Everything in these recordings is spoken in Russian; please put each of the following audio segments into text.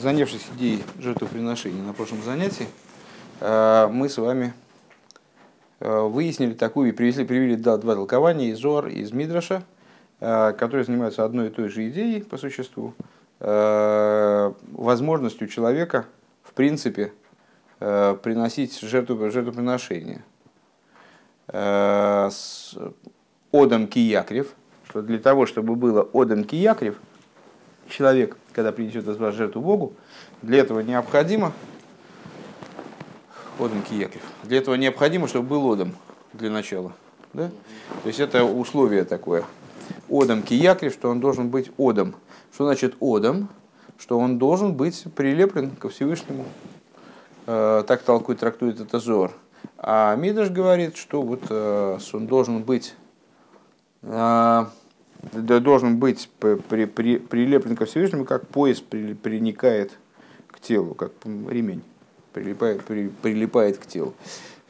занявшись идеей жертвоприношения на прошлом занятии, э, мы с вами э, выяснили такую и привели, привели два, толкования из Зор из Мидраша, э, которые занимаются одной и той же идеей по существу, возможностью человека, в принципе, приносить жертву, жертвоприношение. С Одам Киякрев, что для того, чтобы было Одам Киякрев, человек когда принесет из вас жертву Богу, для этого необходимо, Одам Кияков, для этого необходимо, чтобы был Одам для начала. Да? То есть это условие такое. Одам Киякрев, что он должен быть Одам. Что значит Одам? Что он должен быть прилеплен ко Всевышнему. Э, так толкует, трактует это Зор. А Мидаш говорит, что вот э, он должен быть э, должен быть при, при, прилеплен ко Всевышнему, как пояс при, приникает к телу, как ремень прилипает, при, прилипает к телу.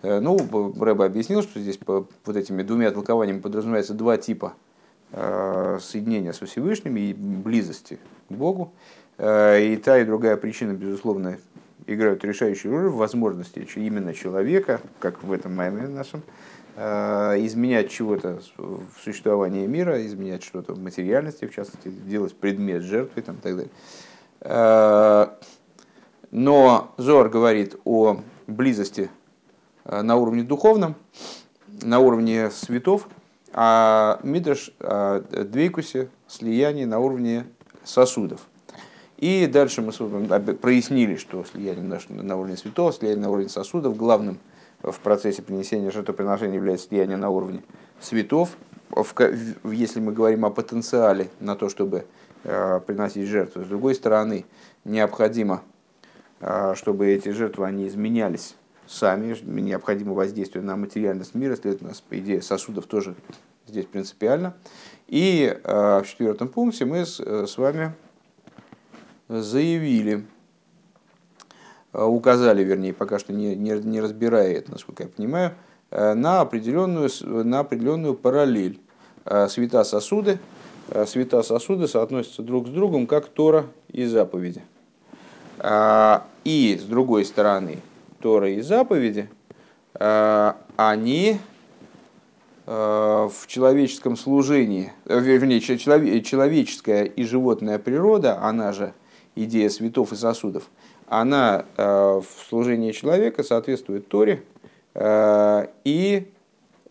Э, ну, Рэба объяснил, что здесь по вот этими двумя толкованиями подразумевается два типа э, соединения со Всевышним и близости к Богу. Э, и та, и другая причина, безусловно, играют решающую роль в возможности именно человека, как в этом маме нашем, изменять чего-то в существовании мира, изменять что-то в материальности, в частности, делать предмет жертвы и так далее. Э, но Зор говорит о близости э, на уровне духовном, на уровне светов, а Мидраш о двейкусе, слиянии на уровне сосудов. И дальше мы прояснили, что слияние на уровне светов, слияние на уровне сосудов главным – в процессе принесения жертвоприношения является слияние на уровне светов. Если мы говорим о потенциале на то, чтобы э, приносить жертву. С другой стороны, необходимо, э, чтобы эти жертвы они изменялись сами, необходимо воздействие на материальность мира, следовательно, по идее сосудов тоже здесь принципиально. И э, в четвертом пункте мы с вами заявили, указали, вернее, пока что не, не, не разбирая это, насколько я понимаю, э, на определенную, на определенную параллель. Э, света сосуды, света сосуды соотносятся друг с другом, как Тора и заповеди. И, с другой стороны, Тора и заповеди, они в человеческом служении, вернее, человеческая и животная природа, она же идея светов и сосудов – она э, в служении человека соответствует Торе э, и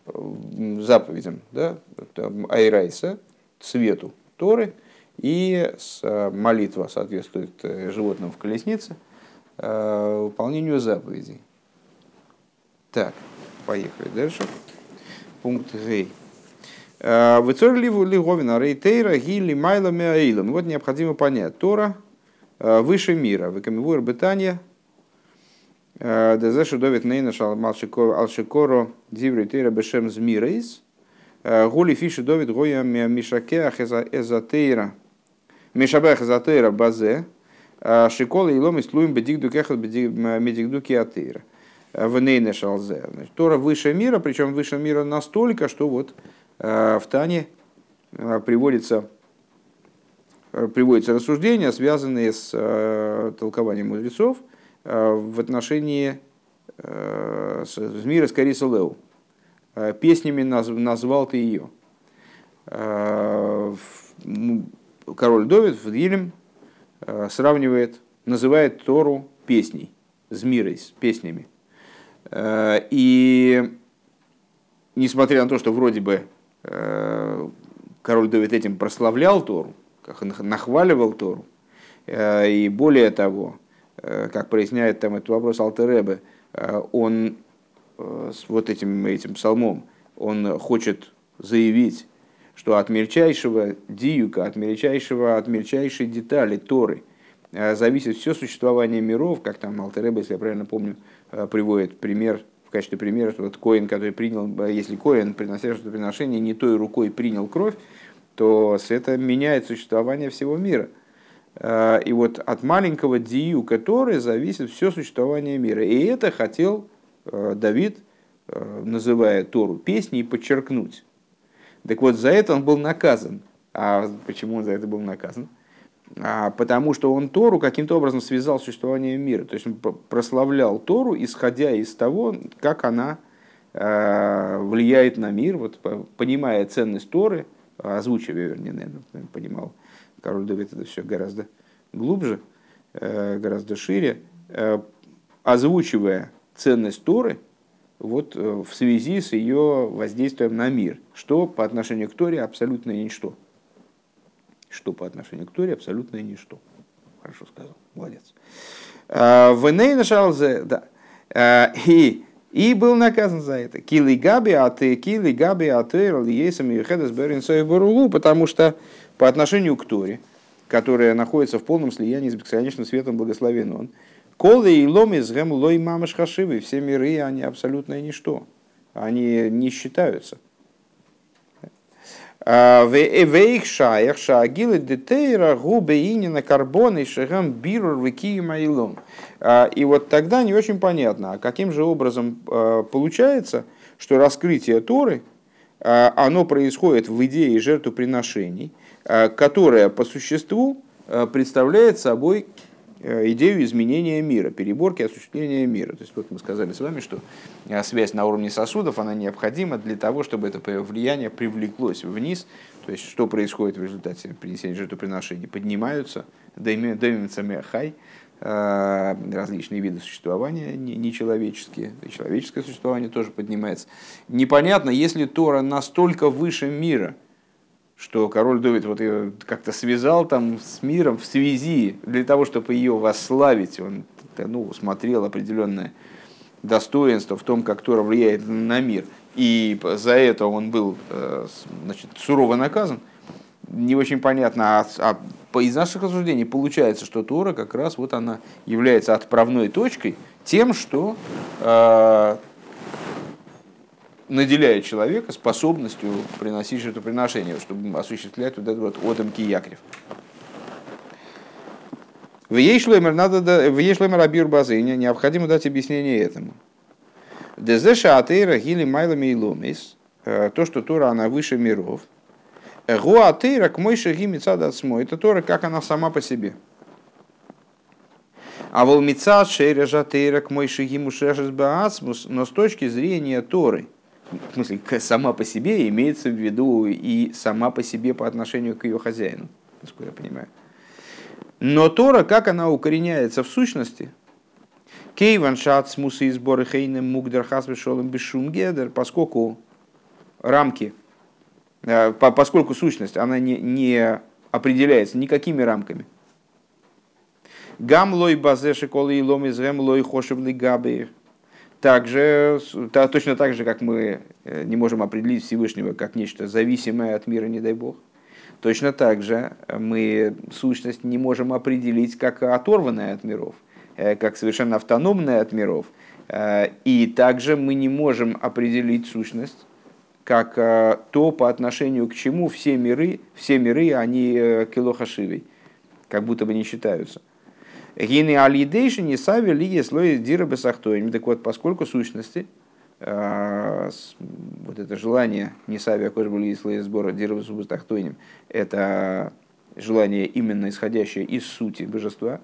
заповедям да, Айрайса, цвету Торы, и э, молитва соответствует животным в колеснице, выполнению заповедей. Так, поехали дальше. Пункт Гей. Выцор ли говина рейтейра гили майла меаилом. Вот необходимо понять. Тора выше мира. Векамивур бетания. Э, Дезешу довит нейна алшикоро диври тейра бешем змирейс. Э, гули фиши довит гоя мишакеах эзотейра. Мишабех эзотейра базе. Шикола и лом слуем бедигду кехат бедигду киатейра. В нейна шалзе. Тора выше мира, причем выше мира настолько, что вот в Тане приводится Э, приводятся рассуждения, связанные с э, толкованием мудрецов э, в отношении э, с, мира с Кариса Леу. Э, песнями наз, назвал ты ее. Э, король Довид в Дилем э, сравнивает, называет Тору песней, с мирой, с песнями. Э, и несмотря на то, что вроде бы э, король Давид этим прославлял Тору, нахваливал Тору. Э, и более того, э, как проясняет там этот вопрос Алтеребе, э, он с вот этим, этим псалмом, он хочет заявить, что от мельчайшего диюка, от мельчайшего, от мельчайшей детали Торы зависит все существование миров, как там Алтереба, если я правильно помню, приводит пример, в качестве примера, что вот Коин, который принял, если Коин, принося приношение, не той рукой принял кровь, то это меняет существование всего мира. А, и вот от маленького дию, который зависит все существование мира. И это хотел а, Давид, а, называя Тору песней, подчеркнуть. Так вот, за это он был наказан. А почему он за это был наказан? а, потому что он Тору каким-то образом связал с существованием мира. То есть он прославлял Тору, исходя из того, как она влияет на мир, вот, понимая ценность Торы, озвучивая, вернее, наверное, понимал король Давид это все гораздо глубже, э, гораздо шире, э, озвучивая ценность Торы вот, э, в связи с ее воздействием на мир, что по отношению к Торе абсолютно ничто что по отношению к Торе абсолютное ничто. Хорошо сказал, молодец. Веней нашел за, да. И, и был наказан за это. Кили габи а ты, кили габи а ты, есам и хедас берин потому что по отношению к Торе, которая находится в полном слиянии с бесконечным светом благословен он, колы и ломи с гэм лой мамаш хашивы, все миры, они абсолютное ничто. Они не считаются. Вейх шаях шаагилы детейра губы инина карбоны шагам бирур вики майлом. И вот тогда не очень понятно, а каким же образом получается, что раскрытие Торы, оно происходит в идее жертвоприношений, которая по существу представляет собой Э, идею изменения мира, переборки осуществления мира. То есть вот мы сказали с вами, что э, связь на уровне сосудов, она необходима для того, чтобы это влияние привлеклось вниз. То есть что происходит в результате принесения жертвоприношений? Поднимаются хай, э, различные виды существования нечеловеческие, и человеческое существование тоже поднимается. Непонятно, если Тора настолько выше мира – что король Давид вот ее как-то связал там с миром в связи для того, чтобы ее восславить. Он ну, смотрел определенное достоинство в том, как Тора влияет на мир. И за это он был э, значит, сурово наказан. Не очень понятно, а, а из наших рассуждений получается, что Тора как раз вот она является отправной точкой тем, что э, наделяет человека способностью приносить жертвоприношение, чтобы осуществлять вот этот вот отомки якрев. В Ешлемер надо в Ешлемер Абир Базыня необходимо дать объяснение этому. Дезеша Атейра Гили Майлами и Ломис, э, то, что Тора, она выше миров. Гуа Атейра к мой шаги Мицадацмо, это Тора, как она сама по себе. А волмица шейра жатейра к мой шаги баасмус, но с точки зрения Торы – в смысле, сама по себе имеется в виду и сама по себе по отношению к ее хозяину, насколько я понимаю. Но Тора, как она укореняется в сущности, Кейван шат смусы и сборы хейнем мугдер хасвешолом бешумгедер, поскольку рамки, э, поскольку сущность, она не, не определяется никакими рамками. Гам лой базе шиколы и лом лой хошевли габеир также, точно так же, как мы э, не можем определить Всевышнего как нечто зависимое от мира, не дай бог, точно так же мы сущность не можем определить как оторванная от миров, э, как совершенно автономная от миров. Э, и также мы не можем определить сущность как то, по отношению к чему все миры, все миры, они килохашивой, как будто бы не считаются. Гины алидейши не сави ли слой дира бесахтоим. Так вот, поскольку сущности, э, вот это желание не сави акошбули слой сбора дира бесахтоим, это желание именно исходящее из сути божества,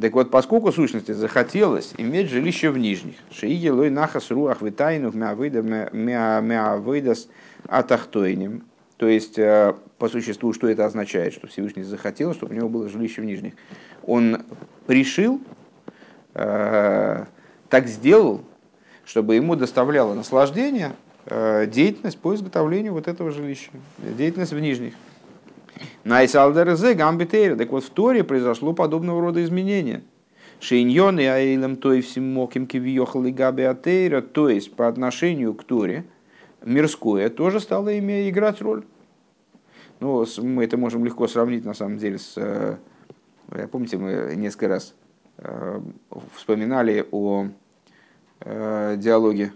так вот, поскольку сущности захотелось иметь жилище в нижних, шииги лой нахас руах витайну меавыдас атахтойним, то есть, э, по существу, что это означает, что Всевышний захотел, чтобы у него было жилище в нижних он решил, э, так сделал, чтобы ему доставляло наслаждение э, деятельность по изготовлению вот этого жилища, деятельность в нижних. Найсалдерзе гамбитейр. Так вот в Торе произошло подобного рода изменения. Шейньон и аилем той всем моким кивьехал и габи то есть по отношению к Торе, мирское тоже стало иметь, играть роль. Ну, мы это можем легко сравнить на самом деле с э, Помните, мы несколько раз э, вспоминали о э, диалоге,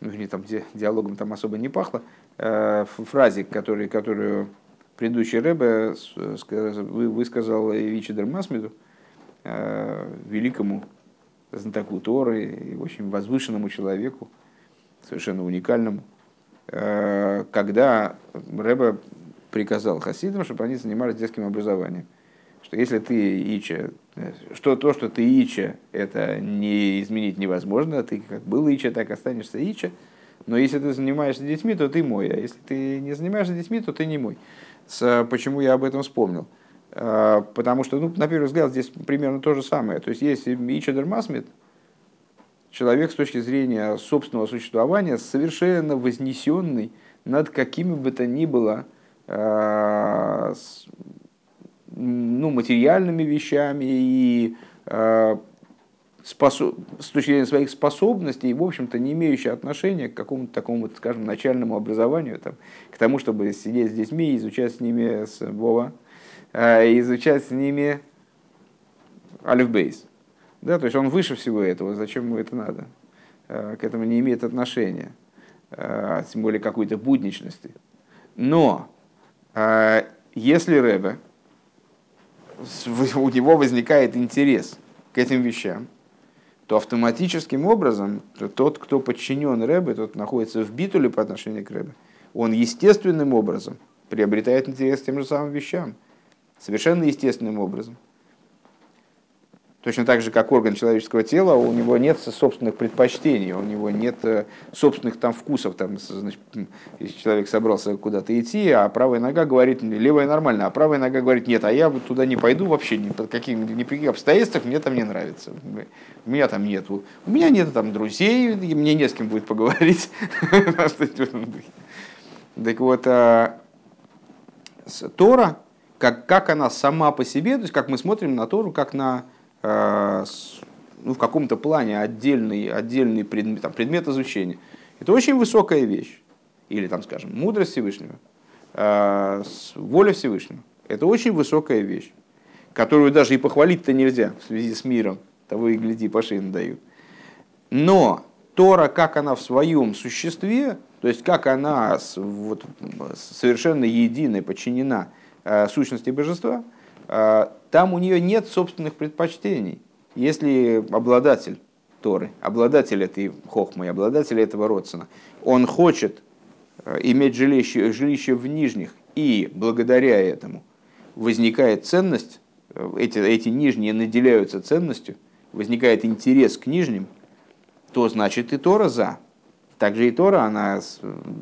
ну, не там, диалогом там особо не пахло, фразе, который, которую предыдущий Рэбе высказал Вичи Дермасмиду, великому знатоку Торы и очень возвышенному человеку, совершенно уникальному, когда Рэбе приказал хасидам, чтобы они занимались детским образованием. Что если ты ича, что то, что ты ича, это не изменить невозможно, ты как был ича, так останешься ича, но если ты занимаешься детьми, то ты мой, а если ты не занимаешься детьми, то ты не мой. С, почему я об этом вспомнил? А, потому что, ну, на первый взгляд, здесь примерно то же самое. То есть, есть ича дермасмит, человек с точки зрения собственного существования совершенно вознесенный над какими бы то ни было а, ну, материальными вещами и а, способ, с точки зрения своих способностей, в общем-то, не имеющий отношения к какому-то такому, скажем, начальному образованию, там, к тому, чтобы сидеть с детьми и изучать с ними с Вова, а, изучать с ними Алифбейс. Да, то есть он выше всего этого, зачем ему это надо? К этому не имеет отношения. Э, тем более какой-то будничности. Но э, если Рэбе, у него возникает интерес к этим вещам, то автоматическим образом тот, кто подчинен Рэбе, тот находится в битуле по отношению к Рэбе, он естественным образом приобретает интерес к тем же самым вещам. Совершенно естественным образом. Точно так же, как орган человеческого тела, у него нет собственных предпочтений, у него нет э, собственных там вкусов. Там, значит, если человек собрался куда-то идти, а правая нога говорит, левая нормально, а правая нога говорит, нет, а я вот туда не пойду вообще, ни, под каким, ни при каких обстоятельствах мне там не нравится. У меня там нет, у меня нет там друзей, мне не с кем будет поговорить. Так вот, а, Тора, как, как она сама по себе, то есть как мы смотрим на Тору, как на Э, ну, в каком-то плане отдельный, отдельный предмет, там, предмет изучения. Это очень высокая вещь. Или, там, скажем, мудрость Всевышнего, э, воля Всевышнего. Это очень высокая вещь, которую даже и похвалить-то нельзя в связи с миром. Того и гляди, по шее дают. Но Тора, как она в своем существе, то есть как она вот, совершенно единая, подчинена э, сущности божества, там у нее нет собственных предпочтений. Если обладатель Торы, обладатель этой хохмы, обладатель этого родствена, он хочет э, иметь жилище, жилище в нижних, и благодаря этому возникает ценность, э, эти, эти нижние наделяются ценностью, возникает интерес к нижним, то значит и Тора за. Также и Тора, она,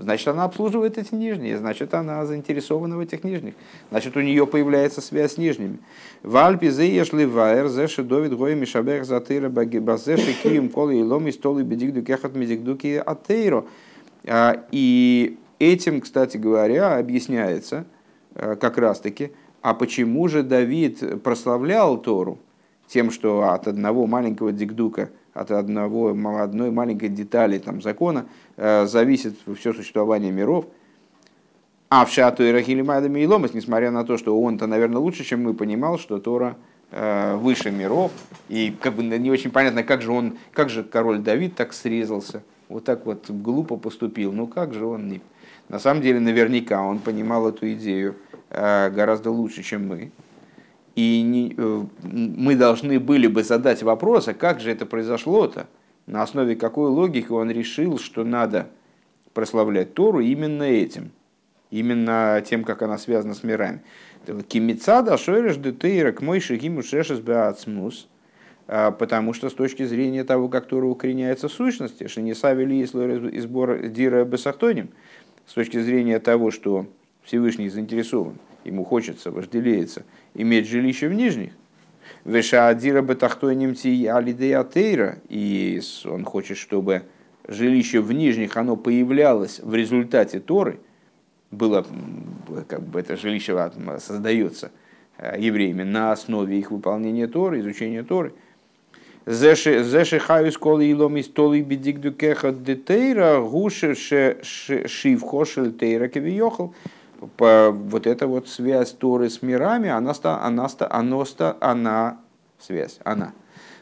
значит, она обслуживает эти нижние, значит, она заинтересована в этих нижних. Значит, у нее появляется связь с нижними. В Альпе зееш ливаер, зеши довид гой мишабех затыра базеши кием колы и ломи столы бедигду кехат медигдуки атейро. А, и этим, кстати говоря, объясняется а, как раз-таки, а почему же Давид прославлял Тору тем, что от одного маленького дигдука – от одного, одной маленькой детали там, закона э, зависит все существование миров. А в Шату и Рахилимайдами и Ломас, несмотря на то, что он-то, наверное, лучше, чем мы, понимал, что Тора э, выше миров. И как бы не очень понятно, как же он, как же король Давид так срезался, вот так вот глупо поступил. Ну как же он не... На самом деле, наверняка он понимал эту идею э, гораздо лучше, чем мы. И не, э, мы должны были бы задать вопрос, а как же это произошло-то? На основе какой логики он решил, что надо прославлять Тору именно этим, именно тем, как она связана с мирами. Кимицада шойреш детейра к мой шигиму шешес беацмус, а, потому что с точки зрения того, как Тора укореняется в сущности, что не савили и сбор дира бесахтоним, с точки зрения того, что Всевышний заинтересован, ему хочется, вожделеется – иметь жилище в нижних. Вешаадира бетахтой немти алидеатейра, и он хочет, чтобы жилище в нижних, оно появлялось в результате Торы, было, как бы это жилище создается э, евреями на основе их выполнения Торы, изучения Торы. Зеши хаюс колы илом из толы бедигду кеха детейра гуше шив хошель тейра кевиохал вот эта вот связь Торы с мирами, она, она, она, она, связь, она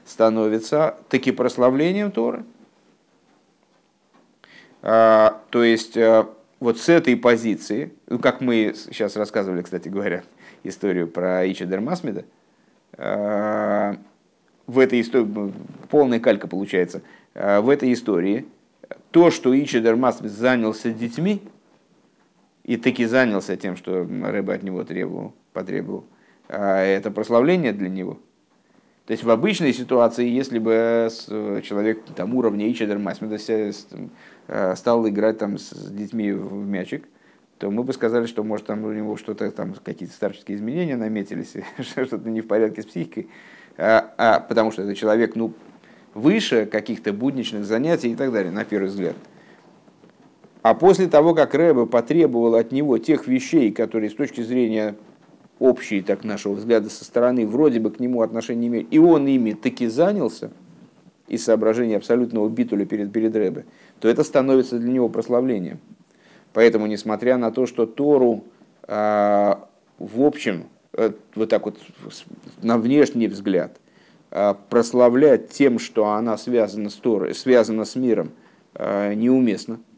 становится таки прославлением Торы. А, то есть, а, вот с этой позиции, ну, как мы сейчас рассказывали, кстати говоря, историю про Ича Дермасмеда, а, в этой истории, полная калька получается, а, в этой истории, то, что Ича Дермасмед занялся детьми, и таки занялся тем, что рыба от него требовал, потребовал, а это прославление для него. То есть в обычной ситуации, если бы человек там, уровня Ичедер Масмеда э, стал играть там, с детьми в мячик, то мы бы сказали, что может там у него что-то там какие-то старческие изменения наметились, что-то не в порядке с психикой, а, а, потому что это человек ну, выше каких-то будничных занятий и так далее, на первый взгляд. А после того, как Рэбе потребовал от него тех вещей, которые с точки зрения общей, так нашего взгляда со стороны, вроде бы к нему отношения не имеют, и он ими таки занялся, из соображения абсолютного битуля перед, перед Рэбе, то это становится для него прославлением. Поэтому, несмотря на то, что Тору э, в общем, э, вот так вот на внешний взгляд, э, прославлять тем, что она связана с Торой, связана с миром, э, неуместно –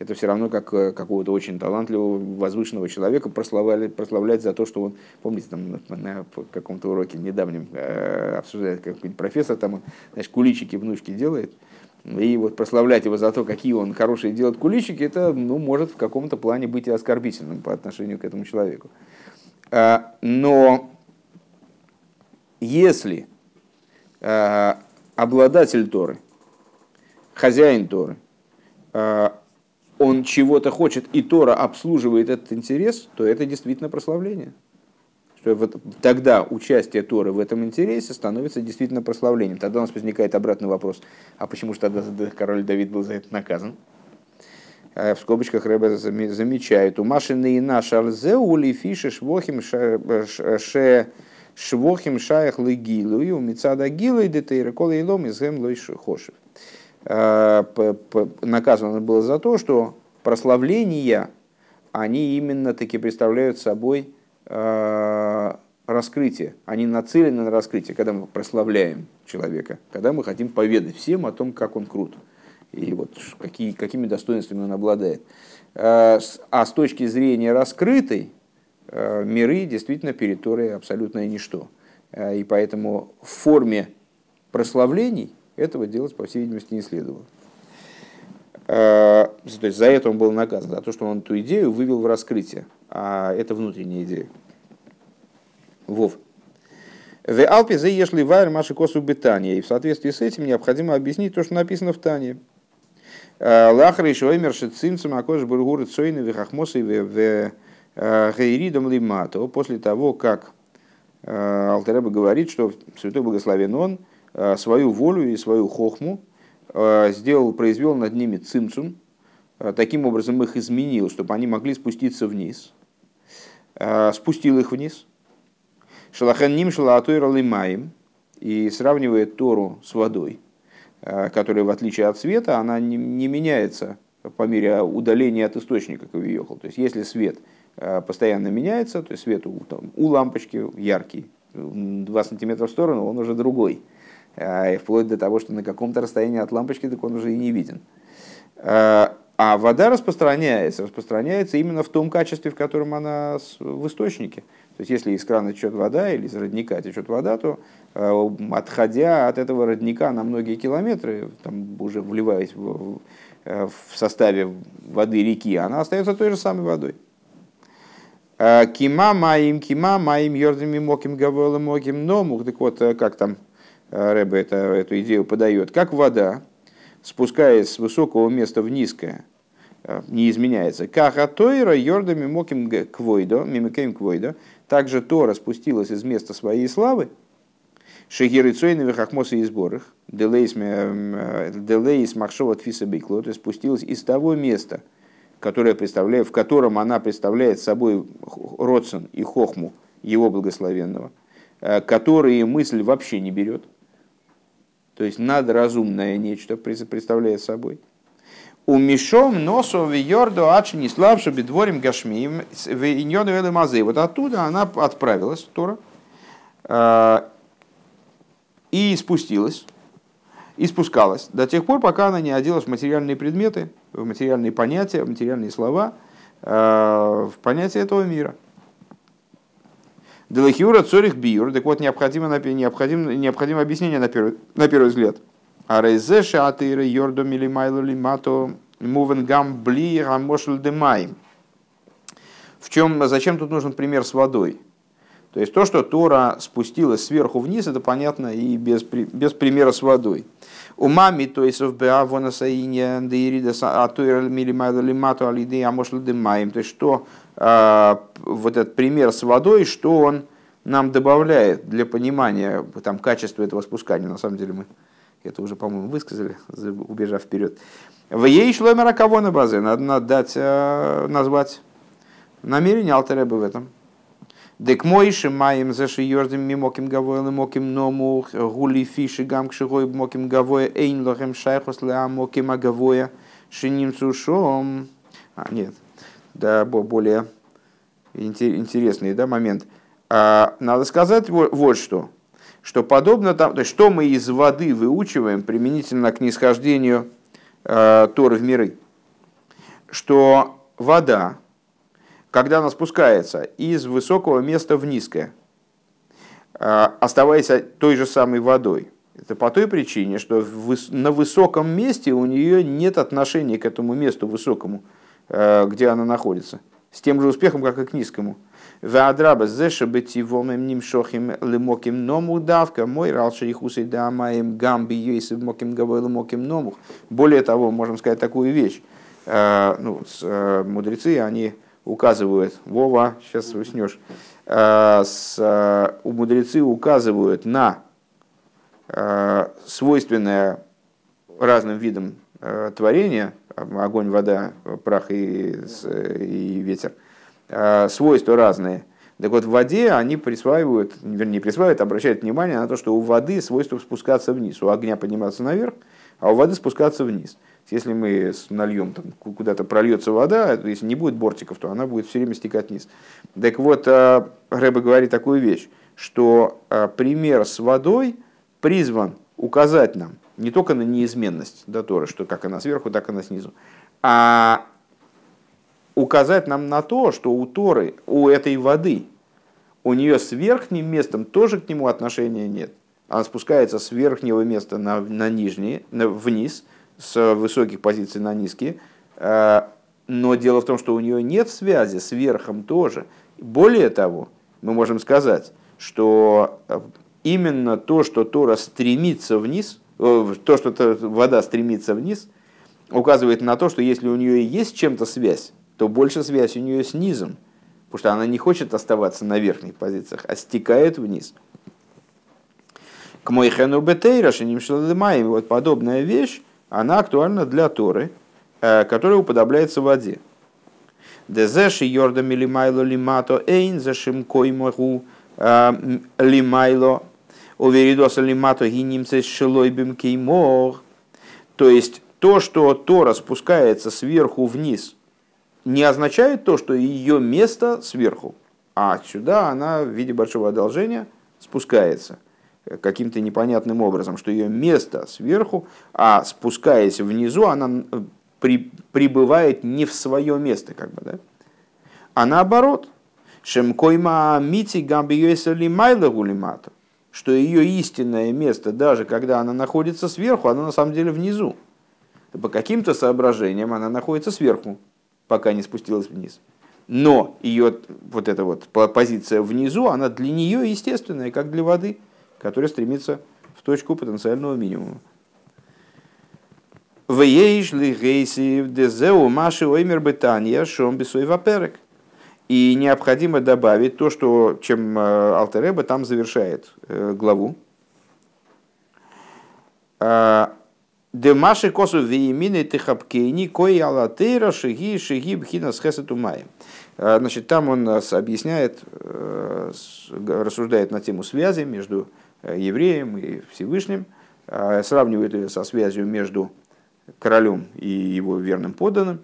это все равно как э, какого-то очень талантливого, возвышенного человека прославлять, прославлять за то, что он, помните, там на каком-то уроке недавнем э, обсуждает какой-нибудь профессор, там он, знаешь, куличики внучки делает, и вот прославлять его за то, какие он хорошие делает куличики, это ну, может в каком-то плане быть и оскорбительным по отношению к этому человеку. А, но если обладатель Торы, хозяин Торы, он чего-то хочет, и Тора обслуживает этот интерес, то это действительно прославление. Что вот тогда участие Торы в этом интересе становится действительно прославлением. Тогда у нас возникает обратный вопрос, а почему же тогда король Давид был за это наказан? А в скобочках Рэбе замечает, у Машины и наш ули фиши швохим ше швохим шаях легилу, и у Мицада гилу и детейра кола и лом из хошев. Э, наказано было за то, что прославления, они именно таки представляют собой э, раскрытие. Они нацелены на раскрытие, когда мы прославляем человека, когда мы хотим поведать всем о том, как он крут и вот какие, какими достоинствами он обладает. Э, а с точки зрения раскрытой, миры действительно перед Торой абсолютное ничто. И поэтому в форме прославлений этого делать, по всей видимости, не следовало. А, то есть за это он был наказан, за то, что он эту идею вывел в раскрытие. А это внутренняя идея. Вов. В Алпе заешли вайр маши косу бетания. И в соответствии с этим необходимо объяснить то, что написано в Тане. А, Лахры шоймер шицимцем акош бургуры цойны вихахмосы в гейридом лимато. После того, как Алтереба говорит, что Святой Благословен Он – свою волю и свою хохму, э, сделал, произвел над ними цимцум, э, таким образом их изменил, чтобы они могли спуститься вниз, спустил их вниз. Шалахен ним лимаем, и сравнивает Тору с водой, которая, в отличие от света, она не, не меняется по мере удаления от источника кавиехал. То есть, если свет постоянно меняется, то есть свет у, там, у лампочки яркий, 2 сантиметра в сторону, он уже другой. А, и вплоть до того, что на каком-то расстоянии от лампочки так он уже и не виден. А, а вода распространяется, распространяется именно в том качестве, в котором она в источнике. То есть, если из крана течет вода или из родника течет вода, то а, отходя от этого родника на многие километры, там уже вливаясь в, в составе воды реки, она остается той же самой водой. Кима маим, кима маим, йордами моким, гаволы моким, ному. Так вот, как там Э, Рэбе это, эту идею подает, как вода, спускаясь с высокого места в низкое, э, не изменяется. Как атойра йордами моким квойдо, мимикаем квойдо, также Тора спустилась из места своей славы, Шегиры Цойновых Ахмоса и сборах, Делейс э, Махшова Тфиса Бикло, то есть спустилась из того места, которое представляет, в котором она представляет собой Родсон и Хохму его благословенного, которые мысль вообще не берет, то есть надразумное нечто представляет собой. У Мишом носу в Йорду Ачи не слабше бедворим гашмием в Иньону Элемазе. Вот оттуда она отправилась, Тора, э, и спустилась, и спускалась до тех пор, пока она не оделась в материальные предметы, в материальные понятия, в материальные слова, э, в понятие этого мира. Делахиура цорих биюр. Так вот, необходимо, необходимо, необходимо объяснение на первый, на первый взгляд. А рейзе шатыры йордо милимайлу лимато мувенгам бли рамошл демай. В чем, зачем тут нужен пример с водой? То есть то, что Тора спустилась сверху вниз, это понятно и без, без примера с водой. У мами, то есть в Беавона Саине, Деирида, Атуэр Милимайда Лимату Алиды, Амошлы Дымаем. То есть что а, вот этот пример с водой, что он нам добавляет для понимания там, качества этого спускания. На самом деле мы это уже, по-моему, высказали, убежав вперед. В ей кого на базе, надо, надо дать, э, назвать намерение Алтереба в этом. Дек мойши маем заши йордем мимоким гавоя моким ному гули фиши гам кшигой моким гавоя эйн лохем шайхос леа моким агавоя шиним цушом. А, нет, да, более интересный да, момент. А, надо сказать вот, вот что, что подобно там, то есть что мы из воды выучиваем применительно к нисхождению э, Торы в миры, что вода, когда она спускается из высокого места в низкое, э, оставаясь той же самой водой, это по той причине, что на высоком месте у нее нет отношения к этому месту высокому, где она находится, с тем же успехом, как и к низкому – Ваадраба зеша бетивом им нимшохим лимоким ному давка, мой ралша их усей дамаем гамби юйсы моким гавой лимоким ному. Более того, можем сказать такую вещь. Э, ну, э, мудрецы, они указывают, Вова, сейчас уснешь, э, у мудрецы указывают на свойственное разным видам творения, огонь, вода, прах и, и ветер – Э, свойства разные. Так вот, в воде они присваивают, вернее, присваивают, обращают внимание на то, что у воды свойство спускаться вниз, у огня подниматься наверх, а у воды спускаться вниз. Если мы нальем, там, куда-то прольется вода, если не будет бортиков, то она будет все время стекать вниз. Так вот, э, Рэбе говорит такую вещь, что пример с водой призван указать нам не только на неизменность да, Торы, что как она сверху, так она снизу, а указать нам на то, что у Торы, у этой воды, у нее с верхним местом тоже к нему отношения нет. Она спускается с верхнего места на, на нижнее, на, вниз, с высоких позиций на низкие. Э, но дело в том, что у нее нет связи с верхом тоже. Более того, мы можем сказать, что именно то, что Тора стремится вниз, то, что вода стремится вниз, указывает на то, что если у нее есть чем-то связь, то больше связь у нее с низом, потому что она не хочет оставаться на верхних позициях, а стекает вниз. К мой хену бетейра шиним шлалимаем, вот подобная вещь, она актуальна для Торы, э, которая уподобляется воде. Дезеши йорда милимайло лимато эйн зашим коймаху э, лимайло уверидоса лимато гинимце шелойбим кеймор. То есть то, что Тора спускается сверху вниз – не означает то, что ее место сверху, а отсюда она в виде большого одолжения спускается каким-то непонятным образом, что ее место сверху, а спускаясь внизу, она при, прибывает не в свое место, как бы, да? а наоборот, шемкойма мити гамбиюэсали майлагулимату, что ее истинное место, даже когда она находится сверху, она на самом деле внизу. По каким-то соображениям она находится сверху, пока не спустилась вниз. Но ее вот эта вот позиция внизу, она для нее естественная, как для воды, которая стремится в точку потенциального минимума. И необходимо добавить то, что, чем э, Алтереба там завершает э, главу. А, Демаши косу виемины тихапкейни кой алатейра шиги шиги бхина схесет умаем. А, значит, там он нас объясняет, э, рассуждает на тему связи между э, евреем и Всевышним, сравнивает ее со связью между королем и его верным подданным.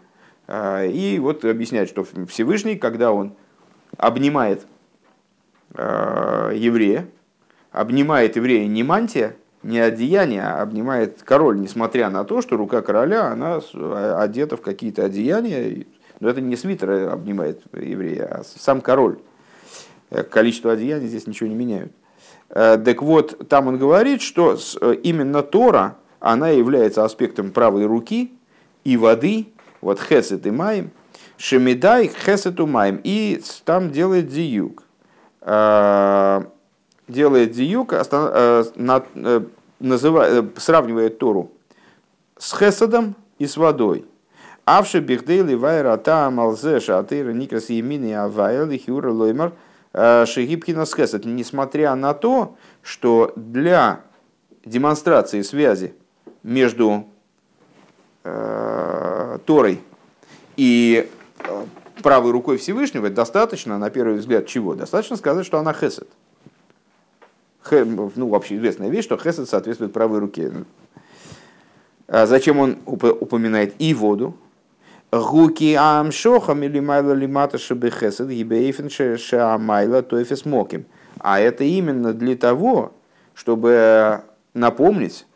А, и вот объясняет, что Всевышний, когда он обнимает еврея, обнимает еврея не мантия, не одеяние, а обнимает король, несмотря на то, что рука короля, она одета в какие-то одеяния. Но это не свитер обнимает еврея, а сам король. Э, количество одеяний здесь ничего не меняют. Э, так вот, там он говорит, что э, именно Тора, она является аспектом правой руки и воды, вот хесет и маем, Шемидай хесету маем. И там делает диюк. Делает диюк, называет, сравнивает Тору с хесадом и с водой. Авши бихдейли вайра та малзе шатыра никрас емины авайл и хиура лоймар шегибкина схесад. Несмотря на то, что для демонстрации связи между э, Торой и э, правой рукой Всевышнего достаточно, на первый взгляд, чего? Достаточно сказать, что она хесед. Хе, ну, вообще известная вещь, что хесед соответствует правой руке. А зачем он упоминает и воду? Гуки амшохам или майла лимата шабехесед гибейфен шамайла тоефес моким. А это именно для того, чтобы напомнить э,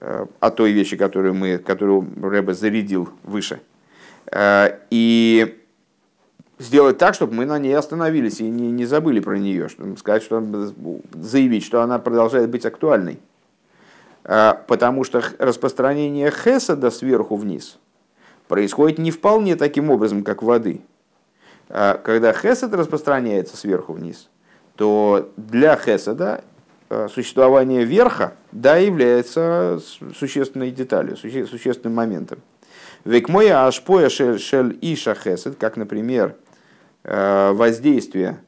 о той вещи, которую, мы, которую Рэбе зарядил выше, э, и сделать так, чтобы мы на ней остановились и не, не забыли про нее, чтобы сказать, что заявить, что она продолжает быть актуальной. Э, потому что распространение хесада сверху вниз происходит не вполне таким образом, как воды. Когда хесад распространяется сверху вниз, то для хесада Э, существование верха, да, является существенной деталью, существенным моментом. Век мой ашпоя шель и шахесед, как, например, э, воздействие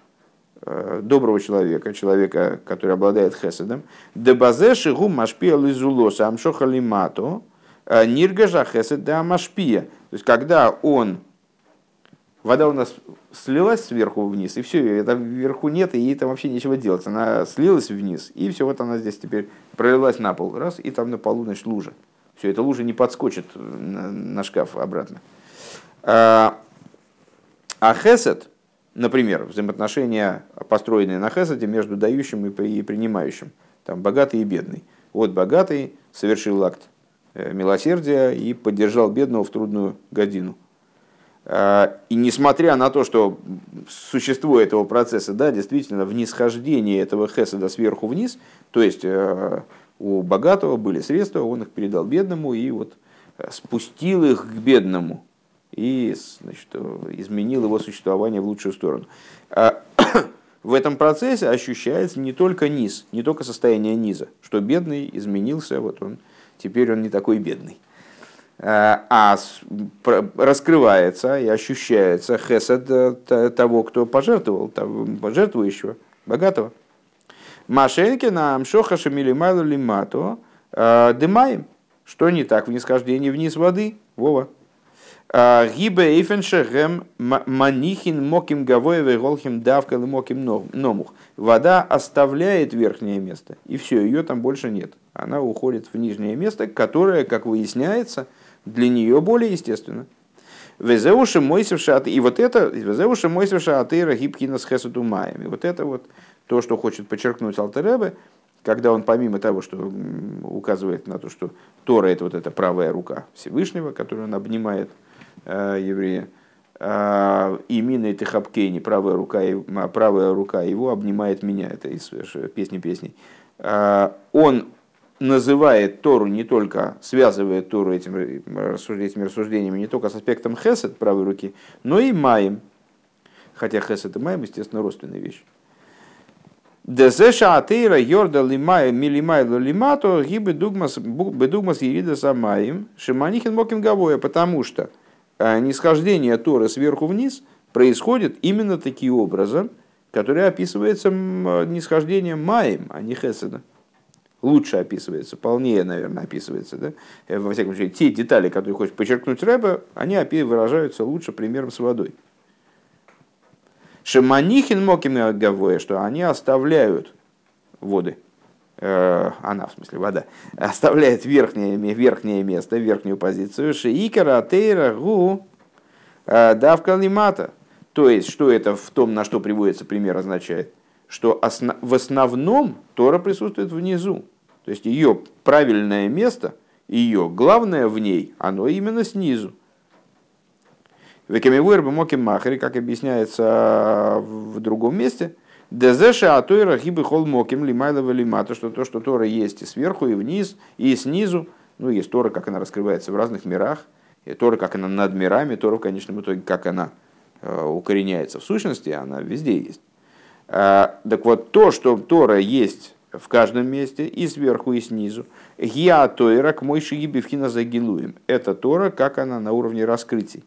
э, доброго человека, человека, который обладает хеседом, дебазе шигу машпия лизулоса амшоха лимато, ниргажа хесед да машпия. То есть, когда он вода у нас слилась сверху вниз, и все, это вверху нет, и ей там вообще нечего делать. Она слилась вниз, и все, вот она здесь теперь пролилась на пол, раз, и там на полу, значит, лужа. Все, эта лужа не подскочит на, на шкаф обратно. А, а хесед, например, взаимоотношения, построенные на хесаде между дающим и принимающим, там богатый и бедный. Вот богатый совершил акт э, милосердия и поддержал бедного в трудную годину – и несмотря на то, что существо этого процесса, да, действительно, в нисхождении этого хеседа сверху вниз, то есть э, у богатого были средства, он их передал бедному и вот э, спустил их к бедному и значит, изменил его существование в лучшую сторону. В этом процессе ощущается не только низ, не только состояние низа, что бедный изменился, вот он, теперь он не такой бедный. Э, а раскрывается и ощущается хесед э, того, кто пожертвовал, того пожертвующего, богатого. Машенки на Амшоха Шамилимайлу Лимато э, дымаем. Что не так в нисхождении вниз воды? Вова. Гибе эйфеншехем манихин моким гавоеве голхим давка моким номух. Вода оставляет верхнее место, и все, ее там больше нет. Она уходит в нижнее место, которое, как выясняется, для нее более естественно. Везеуши мойсев шат. И вот это, везеуши мойсев шатыра гибкина с. И вот это вот то, что хочет подчеркнуть Алтеребе, когда он помимо того, что указывает на то, что Тора это вот эта правая рука Всевышнего, которую он обнимает э, еврея, э, и Мина и Техапкейни, правая рука, правая рука его обнимает меня, это из э, песни песней. Э, он называет Тору не только, связывает Тору этим, этими рассуждениями не только с аспектом хесед правой руки, но и маем. Хотя хесед и маем, естественно, родственные вещи. Дезеша атеира йорда лимая милимайло лимато гибы дугмас бедугмас ерида самаем шиманихин моким гавоя, потому что э, нисхождение Торы сверху вниз происходит именно таким образом, который описывается нисхождением маем, а не хеседа лучше описывается, полнее, наверное, описывается. Да? Э, во всяком случае, те детали, которые хочет подчеркнуть Рэбе, они выражаются лучше примером с водой. Шаманихин мокими гавоя, что они оставляют воды, э, она, в смысле, вода, оставляет верхнее, верхнее место, верхнюю позицию, шиикара тейра гу э, давка лимата. То есть, что это в том, на что приводится пример, означает? Что в основном Тора присутствует внизу. То есть ее правильное место, ее главное в ней, оно именно снизу. Векамивуэр бемоким махари, как объясняется в другом месте, Дезеша атойра хибы хол моким лимайлова лимата, что то, что Тора есть и сверху, и вниз, и снизу, ну, есть Тора, как она раскрывается в разных мирах, И Тора, как она над мирами, Тора в конечном итоге, как она э, укореняется в сущности, она везде есть. А, так вот, то, что Тора есть в каждом месте, и сверху, и снизу, я Тора к мой шигибивхина загилуем. Это Тора, как она на уровне раскрытий.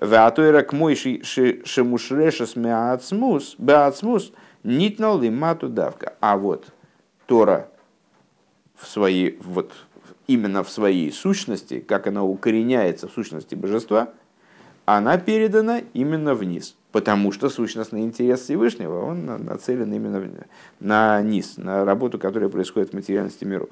Веатойра к мой шемушрешес меацмус, беацмус, нитнал мату давка. А вот Тора в своей, вот именно в своей сущности, как она укореняется в сущности божества, она передана именно вниз. Потому что сущностный интерес Всевышнего, он нацелен именно на низ, на работу, которая происходит в материальности миров.